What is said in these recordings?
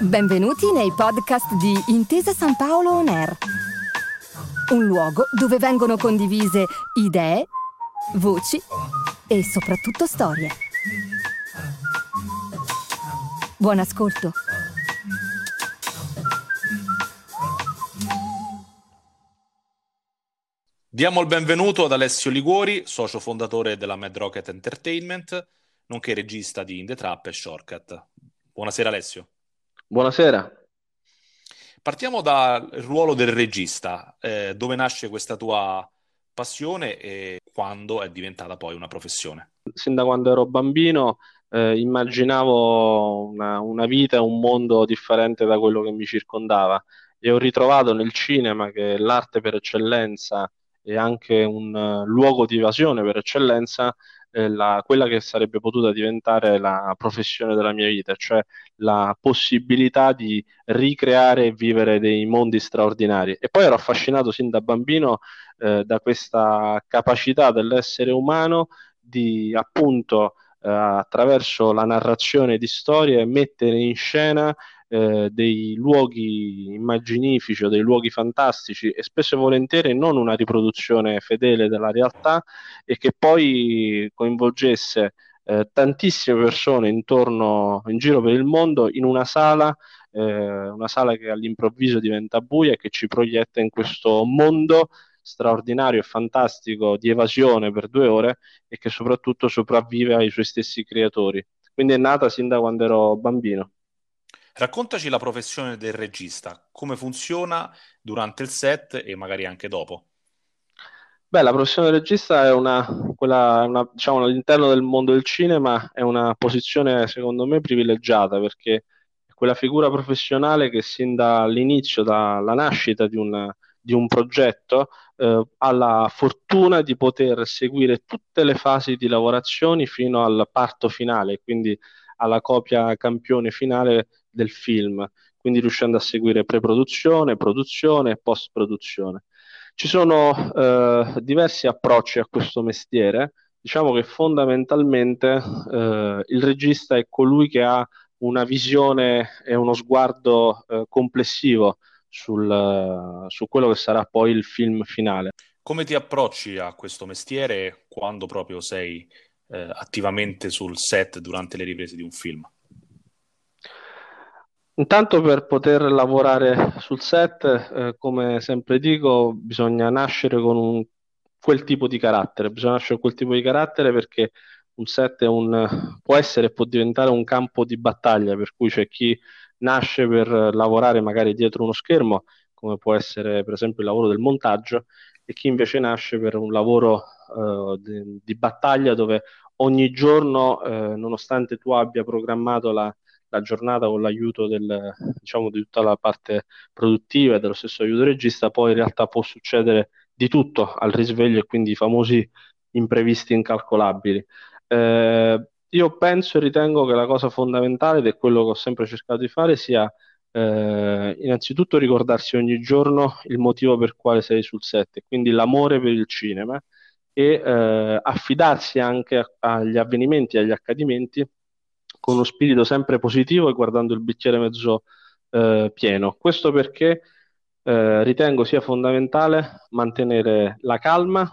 Benvenuti nei podcast di Intesa San Paolo On Air, un luogo dove vengono condivise idee, voci e soprattutto storie. Buon ascolto. Diamo il benvenuto ad Alessio Liguori, socio fondatore della Mad Rocket Entertainment, nonché regista di In The Trap e Shortcut. Buonasera Alessio. Buonasera. Partiamo dal ruolo del regista, eh, dove nasce questa tua passione e quando è diventata poi una professione. Sin da quando ero bambino eh, immaginavo una, una vita e un mondo differente da quello che mi circondava e ho ritrovato nel cinema che l'arte per eccellenza e anche un uh, luogo di evasione per eccellenza eh, la, quella che sarebbe potuta diventare la professione della mia vita, cioè la possibilità di ricreare e vivere dei mondi straordinari. E poi ero affascinato sin da bambino eh, da questa capacità dell'essere umano di appunto eh, attraverso la narrazione di storie mettere in scena eh, dei luoghi immaginifici o dei luoghi fantastici e spesso e volentieri non una riproduzione fedele della realtà e che poi coinvolgesse eh, tantissime persone intorno, in giro per il mondo in una sala, eh, una sala che all'improvviso diventa buia e che ci proietta in questo mondo straordinario e fantastico di evasione per due ore e che soprattutto sopravvive ai suoi stessi creatori. Quindi è nata sin da quando ero bambino. Raccontaci la professione del regista, come funziona durante il set e magari anche dopo. Beh, la professione del regista è una, quella, una, diciamo, all'interno del mondo del cinema è una posizione secondo me privilegiata perché è quella figura professionale che sin dall'inizio, dalla nascita di, una, di un progetto, eh, ha la fortuna di poter seguire tutte le fasi di lavorazione fino al parto finale, quindi alla copia campione finale del film, quindi riuscendo a seguire pre-produzione, produzione e post-produzione. Ci sono eh, diversi approcci a questo mestiere, diciamo che fondamentalmente eh, il regista è colui che ha una visione e uno sguardo eh, complessivo sul, su quello che sarà poi il film finale. Come ti approcci a questo mestiere quando proprio sei eh, attivamente sul set durante le riprese di un film? Intanto per poter lavorare sul set, eh, come sempre dico, bisogna nascere con un, quel tipo di carattere, bisogna nascere con quel tipo di carattere perché un set un, può essere e può diventare un campo di battaglia, per cui c'è chi nasce per lavorare magari dietro uno schermo, come può essere per esempio il lavoro del montaggio, e chi invece nasce per un lavoro uh, di, di, battaglia dove ogni giorno, uh, nonostante tu abbia programmato la, la, giornata con l'aiuto del, diciamo, di tutta la parte produttiva e dello stesso aiuto regista, poi in realtà può succedere di tutto al risveglio e quindi i famosi imprevisti incalcolabili. Eh, io penso e ritengo che la cosa fondamentale, ed è quello che ho sempre cercato di fare, sia eh, innanzitutto ricordarsi ogni giorno il motivo per quale sei sul set, quindi l'amore per il cinema e eh, affidarsi anche a, agli avvenimenti agli accadimenti con uno spirito sempre positivo e guardando il bicchiere mezzo eh, pieno. Questo perché eh, ritengo sia fondamentale mantenere la calma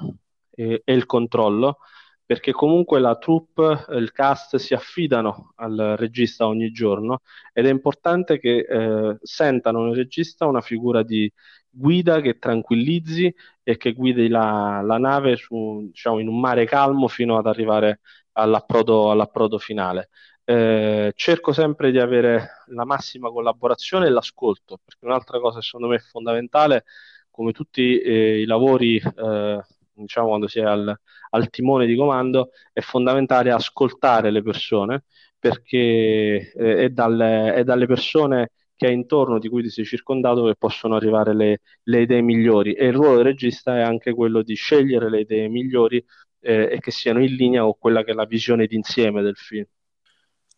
e, e il controllo perché comunque la troupe, il cast si affidano al regista ogni giorno ed è importante che eh, sentano nel regista una figura di guida che tranquillizzi e che guidi la, la nave su, diciamo, in un mare calmo fino ad arrivare all'approdo, all'approdo finale. Eh, cerco sempre di avere la massima collaborazione e l'ascolto, perché un'altra cosa secondo me fondamentale, come tutti eh, i lavori eh, diciamo, quando si è al, al, timone di comando, è fondamentale ascoltare le persone perché eh, è, dalle, è, dalle, persone che hai intorno, di cui ti sei circondato, che possono arrivare le, le, idee migliori. E il ruolo del regista è anche quello di scegliere le idee migliori eh, e che siano in linea con quella che è la visione d'insieme del film.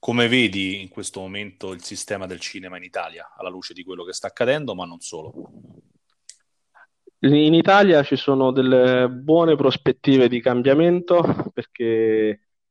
Come vedi in questo momento il sistema del cinema in Italia, alla luce di quello che sta accadendo, ma non solo? In Italia ci sono delle buone prospettive di cambiamento perché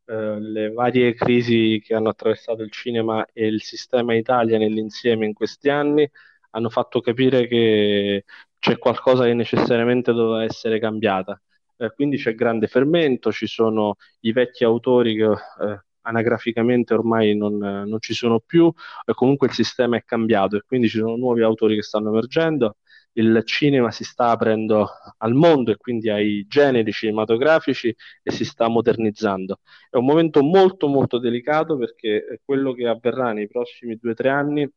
eh, le varie crisi che hanno attraversato il cinema e il sistema Italia nell'insieme in questi anni hanno fatto capire che c'è qualcosa che necessariamente doveva essere cambiata. Eh, quindi c'è grande fermento, ci sono i vecchi autori che eh, anagraficamente ormai non, non, ci sono più, e comunque il sistema è cambiato e quindi ci sono nuovi autori che stanno emergendo il cinema si sta aprendo al mondo e quindi ai generi cinematografici e si sta modernizzando. È un momento molto molto delicato perché quello che avverrà nei prossimi due o tre anni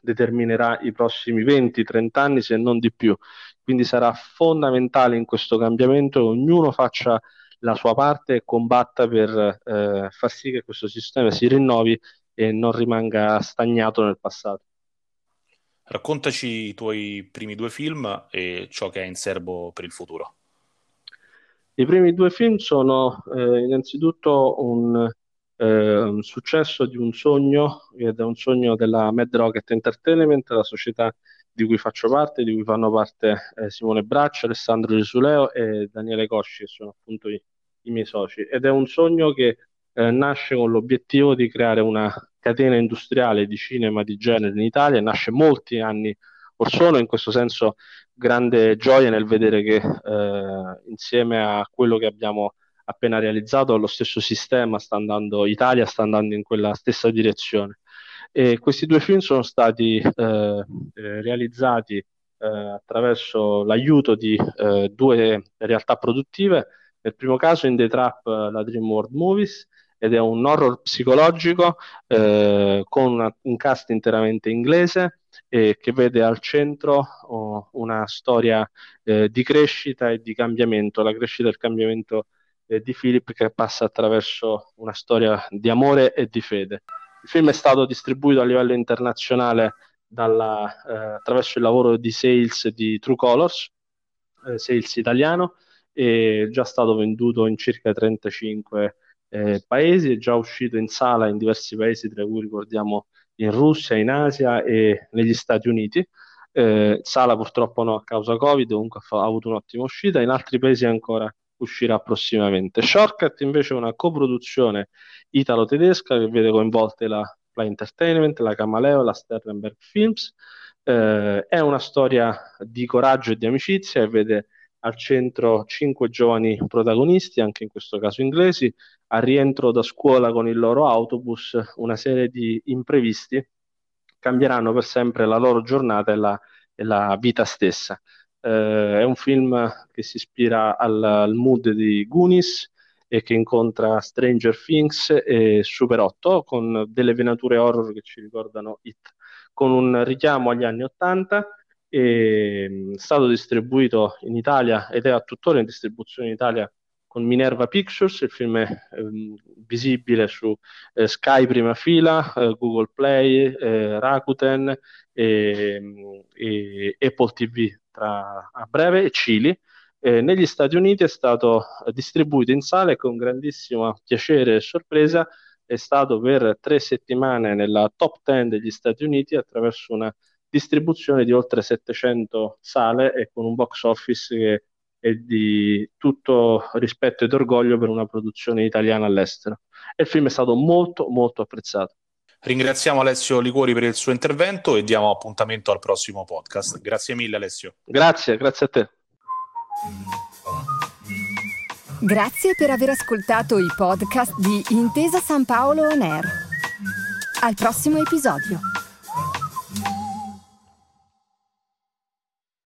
determinerà i prossimi 20-30 anni se non di più. Quindi sarà fondamentale in questo cambiamento che ognuno faccia la sua parte e combatta per eh, far sì che questo sistema si rinnovi e non rimanga stagnato nel passato. Raccontaci i tuoi primi due film e ciò che hai in serbo per il futuro. I primi due film sono eh, innanzitutto un, eh, un, successo di un sogno, ed è un sogno della Mad Rocket Entertainment, la società di cui faccio parte, di cui fanno parte eh, Simone Braccio, Alessandro Gesuleo e Daniele Cosci, che sono appunto i, i miei soci. Ed è un sogno che eh, nasce con l'obiettivo di creare una catena industriale di cinema di genere in Italia, nasce molti anni or sono, in questo senso grande gioia nel vedere che eh, insieme a quello che abbiamo appena realizzato lo stesso sistema sta andando, Italia sta andando in quella stessa direzione. E questi due film sono stati eh, eh realizzati eh, attraverso l'aiuto di eh, due realtà produttive, nel primo caso in The Trap la Dream World Movies ed è un horror psicologico eh, con una, un cast interamente inglese e che vede al centro oh, una storia eh, di crescita e di cambiamento, la crescita e il cambiamento eh, di Philip che passa attraverso una storia di amore e di fede. Il film è stato distribuito a livello internazionale dalla, eh, attraverso il lavoro di sales di True Colors, eh, sales italiano, è già stato venduto in circa 35 eh, paesi, è già uscito in sala in diversi paesi, tra cui ricordiamo in Russia, in Asia e negli Stati Uniti. Eh, sala purtroppo no a causa Covid, comunque ha, avuto un'ottima uscita, in altri paesi ancora uscirà prossimamente. Shortcut invece è una coproduzione italo-tedesca che vede coinvolte la Fly Entertainment, la Camaleo, la Sternberg Films. Eh, è una storia di coraggio e di amicizia e vede al centro cinque giovani protagonisti, anche in questo caso inglesi, al rientro da scuola con il loro autobus, una serie di imprevisti cambieranno per sempre la loro giornata e la, e la vita stessa. Eh, è un film che si ispira al, al, mood di Goonies e che incontra Stranger Things e Super 8 con delle venature horror che ci ricordano It, con un richiamo agli anni 80 è stato distribuito in Italia ed è tuttora in distribuzione in Italia con Minerva Pictures, il film è eh, visibile su eh, Sky prima fila, eh, Google Play, eh, Rakuten e, Apple TV tra, a breve e Cili. negli Stati Uniti è stato distribuito in sala e con grandissimo piacere e sorpresa è stato per tre settimane nella top 10 degli Stati Uniti attraverso una distribuzione di oltre 700 sale e con un box office che è di tutto rispetto ed orgoglio per una produzione italiana all'estero. E il film è stato molto molto apprezzato. Ringraziamo Alessio Liquori per il suo intervento e diamo appuntamento al prossimo podcast. Grazie mille Alessio. Grazie, grazie a te. Grazie per aver ascoltato i podcast di Intesa San Paolo On Air. Al prossimo episodio.